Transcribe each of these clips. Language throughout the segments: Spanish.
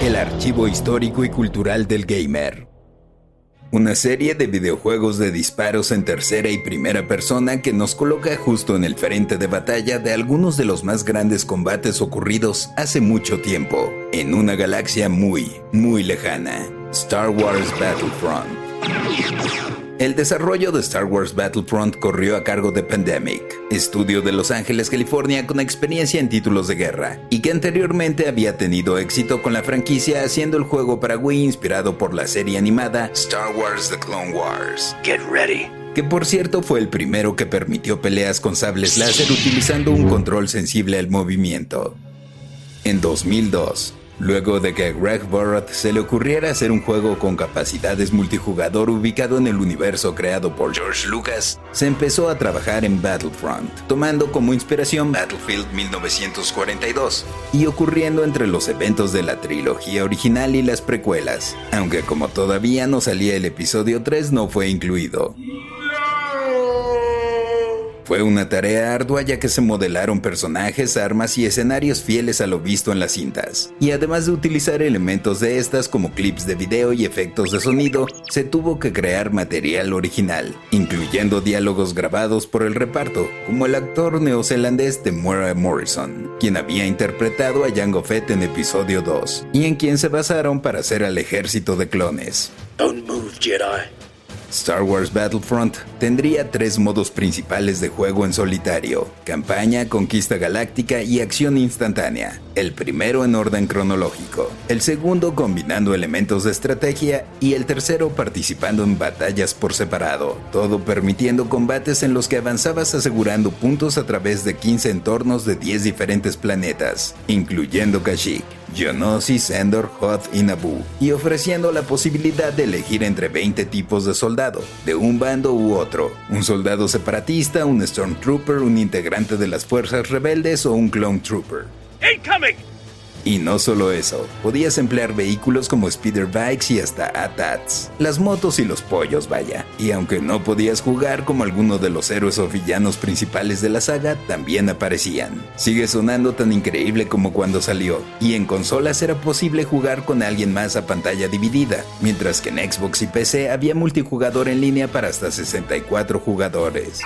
El archivo histórico y cultural del gamer. Una serie de videojuegos de disparos en tercera y primera persona que nos coloca justo en el frente de batalla de algunos de los más grandes combates ocurridos hace mucho tiempo, en una galaxia muy, muy lejana. Star Wars Battlefront. El desarrollo de Star Wars Battlefront corrió a cargo de Pandemic, estudio de Los Ángeles, California con experiencia en títulos de guerra, y que anteriormente había tenido éxito con la franquicia haciendo el juego para Wii inspirado por la serie animada Star Wars The Clone Wars. Get ready que por cierto fue el primero que permitió peleas con sables láser utilizando un control sensible al movimiento. En 2002, Luego de que a Greg Burroth se le ocurriera hacer un juego con capacidades multijugador ubicado en el universo creado por George Lucas, se empezó a trabajar en Battlefront, tomando como inspiración Battlefield 1942 y ocurriendo entre los eventos de la trilogía original y las precuelas, aunque como todavía no salía el episodio 3 no fue incluido. Fue una tarea ardua ya que se modelaron personajes, armas y escenarios fieles a lo visto en las cintas. Y además de utilizar elementos de estas como clips de video y efectos de sonido, se tuvo que crear material original, incluyendo diálogos grabados por el reparto, como el actor neozelandés Temuera Morrison, quien había interpretado a Jango Fett en episodio 2, y en quien se basaron para hacer al ejército de clones. Don't move, Jedi. Star Wars Battlefront tendría tres modos principales de juego en solitario, campaña, conquista galáctica y acción instantánea, el primero en orden cronológico, el segundo combinando elementos de estrategia y el tercero participando en batallas por separado, todo permitiendo combates en los que avanzabas asegurando puntos a través de 15 entornos de 10 diferentes planetas, incluyendo Kashyyyk. Geonosis, Endor, Hoth y Naboo, y ofreciendo la posibilidad de elegir entre 20 tipos de soldado, de un bando u otro, un soldado separatista, un Stormtrooper, un integrante de las fuerzas rebeldes o un Clone Trooper. Incoming! Y no solo eso, podías emplear vehículos como speeder bikes y hasta ATATs, las motos y los pollos, vaya. Y aunque no podías jugar como alguno de los héroes o villanos principales de la saga, también aparecían. Sigue sonando tan increíble como cuando salió, y en consolas era posible jugar con alguien más a pantalla dividida, mientras que en Xbox y PC había multijugador en línea para hasta 64 jugadores.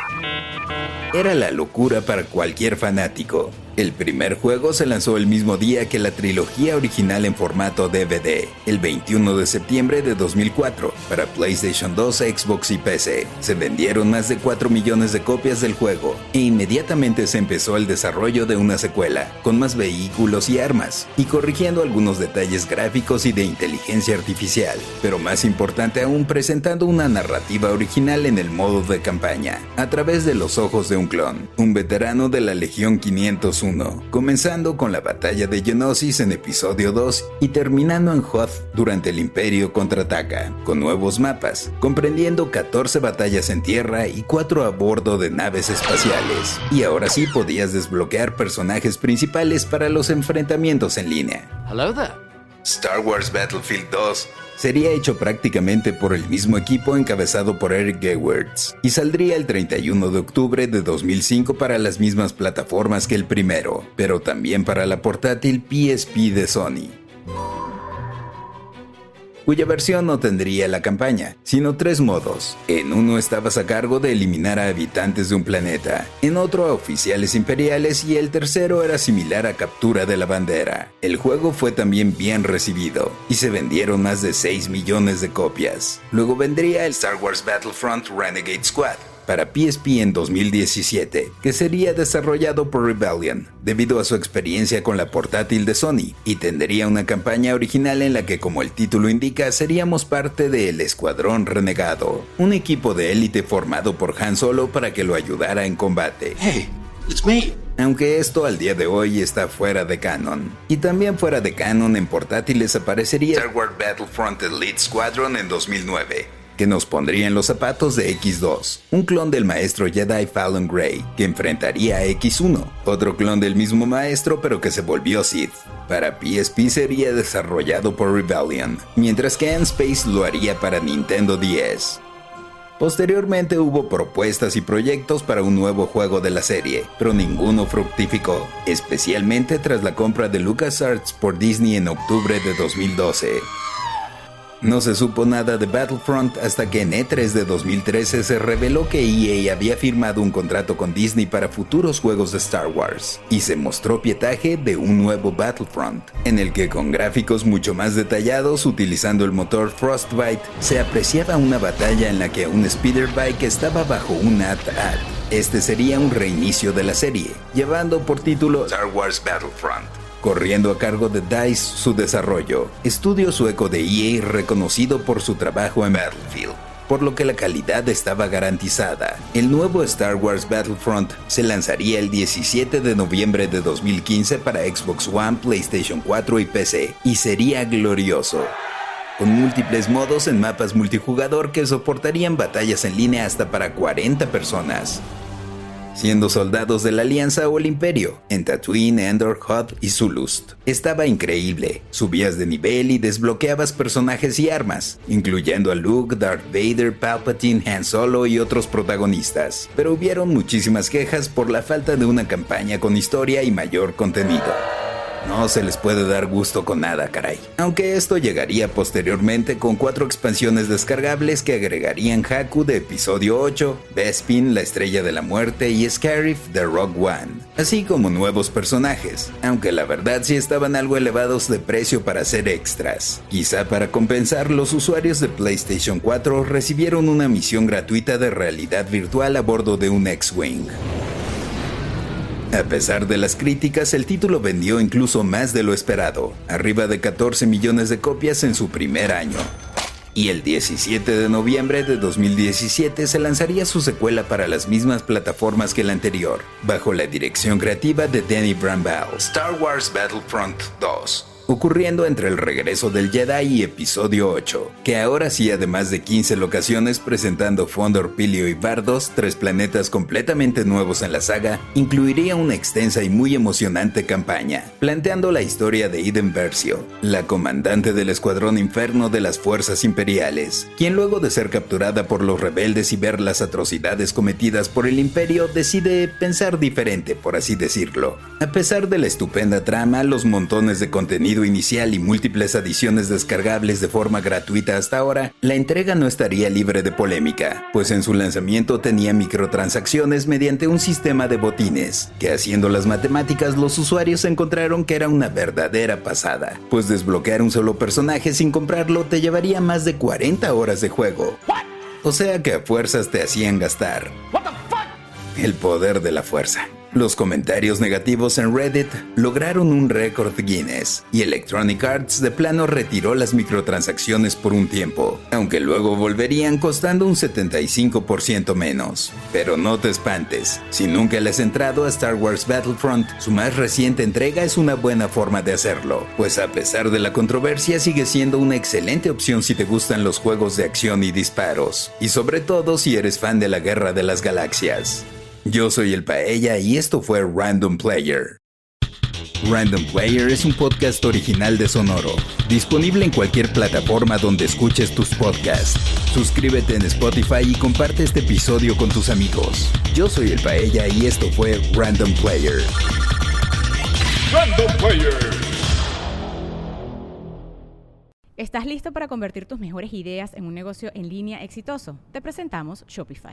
Era la locura para cualquier fanático. El primer juego se lanzó el mismo día que la trilogía original en formato DVD, el 21 de septiembre de 2004, para PlayStation 2, Xbox y PC. Se vendieron más de 4 millones de copias del juego e inmediatamente se empezó el desarrollo de una secuela, con más vehículos y armas, y corrigiendo algunos detalles gráficos y de inteligencia artificial, pero más importante aún presentando una narrativa original en el modo de campaña, a través de los ojos de un clon, un veterano de la Legión 501 comenzando con la batalla de Genosis en episodio 2 y terminando en Hoth durante el Imperio contraataca, con nuevos mapas, comprendiendo 14 batallas en tierra y 4 a bordo de naves espaciales. Y ahora sí podías desbloquear personajes principales para los enfrentamientos en línea. Hello Star Wars Battlefield 2 sería hecho prácticamente por el mismo equipo encabezado por Eric Gewertz y saldría el 31 de octubre de 2005 para las mismas plataformas que el primero, pero también para la portátil PSP de Sony cuya versión no tendría la campaña, sino tres modos. En uno estabas a cargo de eliminar a habitantes de un planeta, en otro a oficiales imperiales y el tercero era similar a captura de la bandera. El juego fue también bien recibido y se vendieron más de 6 millones de copias. Luego vendría el Star Wars Battlefront Renegade Squad, para PSP en 2017, que sería desarrollado por Rebellion, debido a su experiencia con la portátil de Sony, y tendría una campaña original en la que, como el título indica, seríamos parte del Escuadrón Renegado, un equipo de élite formado por Han Solo para que lo ayudara en combate. Hey, it's me. Aunque esto al día de hoy está fuera de canon. Y también fuera de canon en portátiles aparecería Star Wars Battlefront Elite Squadron en 2009, que nos pondría en los zapatos de X2, un clon del maestro Jedi Fallon Gray, que enfrentaría a X1, otro clon del mismo maestro pero que se volvió Sith. Para PSP sería desarrollado por Rebellion, mientras que N-Space lo haría para Nintendo 10. Posteriormente hubo propuestas y proyectos para un nuevo juego de la serie, pero ninguno fructificó, especialmente tras la compra de LucasArts por Disney en octubre de 2012. No se supo nada de Battlefront hasta que en E3 de 2013 se reveló que EA había firmado un contrato con Disney para futuros juegos de Star Wars, y se mostró pietaje de un nuevo Battlefront, en el que con gráficos mucho más detallados utilizando el motor Frostbite, se apreciaba una batalla en la que un speederbike estaba bajo un AT-AT. Este sería un reinicio de la serie, llevando por título Star Wars Battlefront corriendo a cargo de DICE su desarrollo, estudio sueco de EA reconocido por su trabajo en Battlefield, por lo que la calidad estaba garantizada. El nuevo Star Wars Battlefront se lanzaría el 17 de noviembre de 2015 para Xbox One, PlayStation 4 y PC, y sería glorioso con múltiples modos en mapas multijugador que soportarían batallas en línea hasta para 40 personas siendo soldados de la Alianza o el Imperio, en Tatooine, Endor, Hoth y Zulust. Estaba increíble, subías de nivel y desbloqueabas personajes y armas, incluyendo a Luke, Darth Vader, Palpatine, Han Solo y otros protagonistas, pero hubieron muchísimas quejas por la falta de una campaña con historia y mayor contenido. No se les puede dar gusto con nada, caray. Aunque esto llegaría posteriormente con cuatro expansiones descargables que agregarían Haku de episodio 8, Bespin, la estrella de la muerte y Scarif de Rogue One, así como nuevos personajes, aunque la verdad sí estaban algo elevados de precio para ser extras. Quizá para compensar, los usuarios de PlayStation 4 recibieron una misión gratuita de realidad virtual a bordo de un X-Wing. A pesar de las críticas, el título vendió incluso más de lo esperado, arriba de 14 millones de copias en su primer año. Y el 17 de noviembre de 2017 se lanzaría su secuela para las mismas plataformas que la anterior, bajo la dirección creativa de Danny Bramwell, Star Wars Battlefront 2 ocurriendo entre el regreso del Jedi y episodio 8, que ahora sí además de 15 locaciones presentando Fondor, Pilio y Bardos, tres planetas completamente nuevos en la saga, incluiría una extensa y muy emocionante campaña, planteando la historia de Eden Versio, la comandante del Escuadrón Inferno de las Fuerzas Imperiales, quien luego de ser capturada por los rebeldes y ver las atrocidades cometidas por el Imperio decide pensar diferente, por así decirlo. A pesar de la estupenda trama, los montones de contenido inicial y múltiples adiciones descargables de forma gratuita hasta ahora, la entrega no estaría libre de polémica, pues en su lanzamiento tenía microtransacciones mediante un sistema de botines, que haciendo las matemáticas los usuarios encontraron que era una verdadera pasada, pues desbloquear un solo personaje sin comprarlo te llevaría más de 40 horas de juego. O sea que a fuerzas te hacían gastar. El poder de la fuerza. Los comentarios negativos en Reddit lograron un récord Guinness y Electronic Arts de plano retiró las microtransacciones por un tiempo, aunque luego volverían costando un 75% menos. Pero no te espantes, si nunca le has entrado a Star Wars Battlefront, su más reciente entrega es una buena forma de hacerlo, pues a pesar de la controversia sigue siendo una excelente opción si te gustan los juegos de acción y disparos, y sobre todo si eres fan de la Guerra de las Galaxias. Yo soy el Paella y esto fue Random Player. Random Player es un podcast original de Sonoro, disponible en cualquier plataforma donde escuches tus podcasts. Suscríbete en Spotify y comparte este episodio con tus amigos. Yo soy el Paella y esto fue Random Player. Random Player. ¿Estás listo para convertir tus mejores ideas en un negocio en línea exitoso? Te presentamos Shopify.